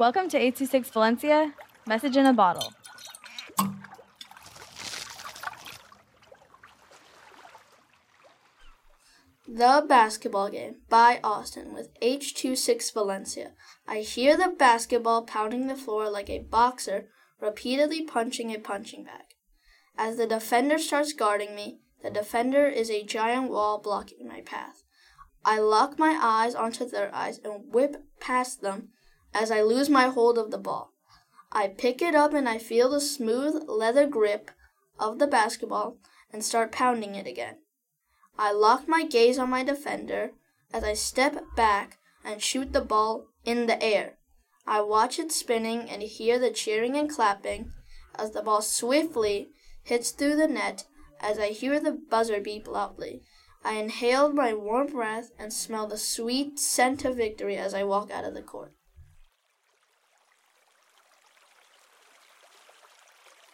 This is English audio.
Welcome to 826 Valencia, message in a bottle. The Basketball Game by Austin with 826 Valencia. I hear the basketball pounding the floor like a boxer repeatedly punching a punching bag. As the defender starts guarding me, the defender is a giant wall blocking my path. I lock my eyes onto their eyes and whip past them as I lose my hold of the ball. I pick it up and I feel the smooth leather grip of the basketball and start pounding it again. I lock my gaze on my defender as I step back and shoot the ball in the air. I watch it spinning and hear the cheering and clapping as the ball swiftly hits through the net as I hear the buzzer beep loudly. I inhale my warm breath and smell the sweet scent of victory as I walk out of the court.